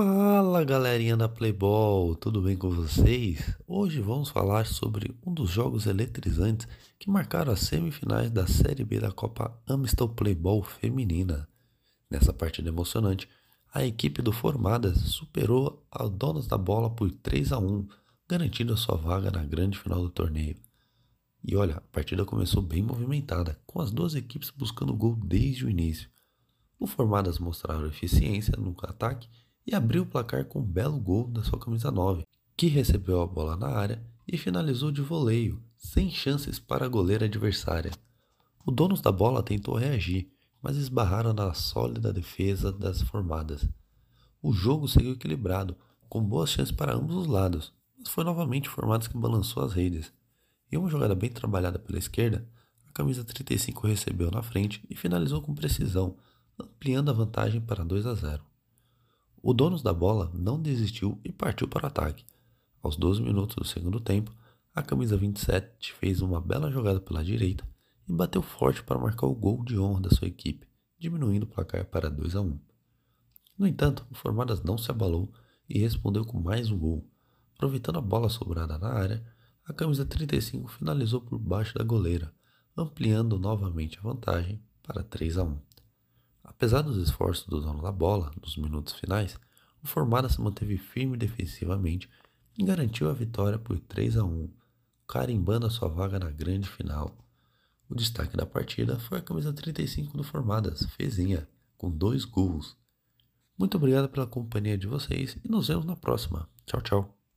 Fala galerinha da Playball, tudo bem com vocês? Hoje vamos falar sobre um dos jogos eletrizantes que marcaram as semifinais da Série B da Copa Amstel Playball Feminina. Nessa partida emocionante, a equipe do Formadas superou a Donas da Bola por 3 a 1, garantindo a sua vaga na grande final do torneio. E olha, a partida começou bem movimentada, com as duas equipes buscando gol desde o início. O Formadas mostraram eficiência no ataque e abriu o placar com um belo gol da sua camisa 9, que recebeu a bola na área e finalizou de voleio, sem chances para a goleira adversária. O dono da bola tentou reagir, mas esbarraram na sólida defesa das formadas. O jogo seguiu equilibrado, com boas chances para ambos os lados, mas foi novamente formadas que balançou as redes. Em uma jogada bem trabalhada pela esquerda, a camisa 35 recebeu na frente e finalizou com precisão, ampliando a vantagem para 2 a 0. O dono da bola não desistiu e partiu para o ataque. Aos 12 minutos do segundo tempo, a camisa 27 fez uma bela jogada pela direita e bateu forte para marcar o gol de honra da sua equipe, diminuindo o placar para 2 a 1. No entanto, o Formadas não se abalou e respondeu com mais um gol. Aproveitando a bola sobrada na área, a camisa 35 finalizou por baixo da goleira, ampliando novamente a vantagem para 3 a 1. Apesar dos esforços do dono da bola nos minutos finais, o Formada se manteve firme defensivamente e garantiu a vitória por 3 a 1, carimbando a sua vaga na grande final. O destaque da partida foi a camisa 35 do Formadas, Fezinha, com dois gols. Muito obrigado pela companhia de vocês e nos vemos na próxima. Tchau, tchau.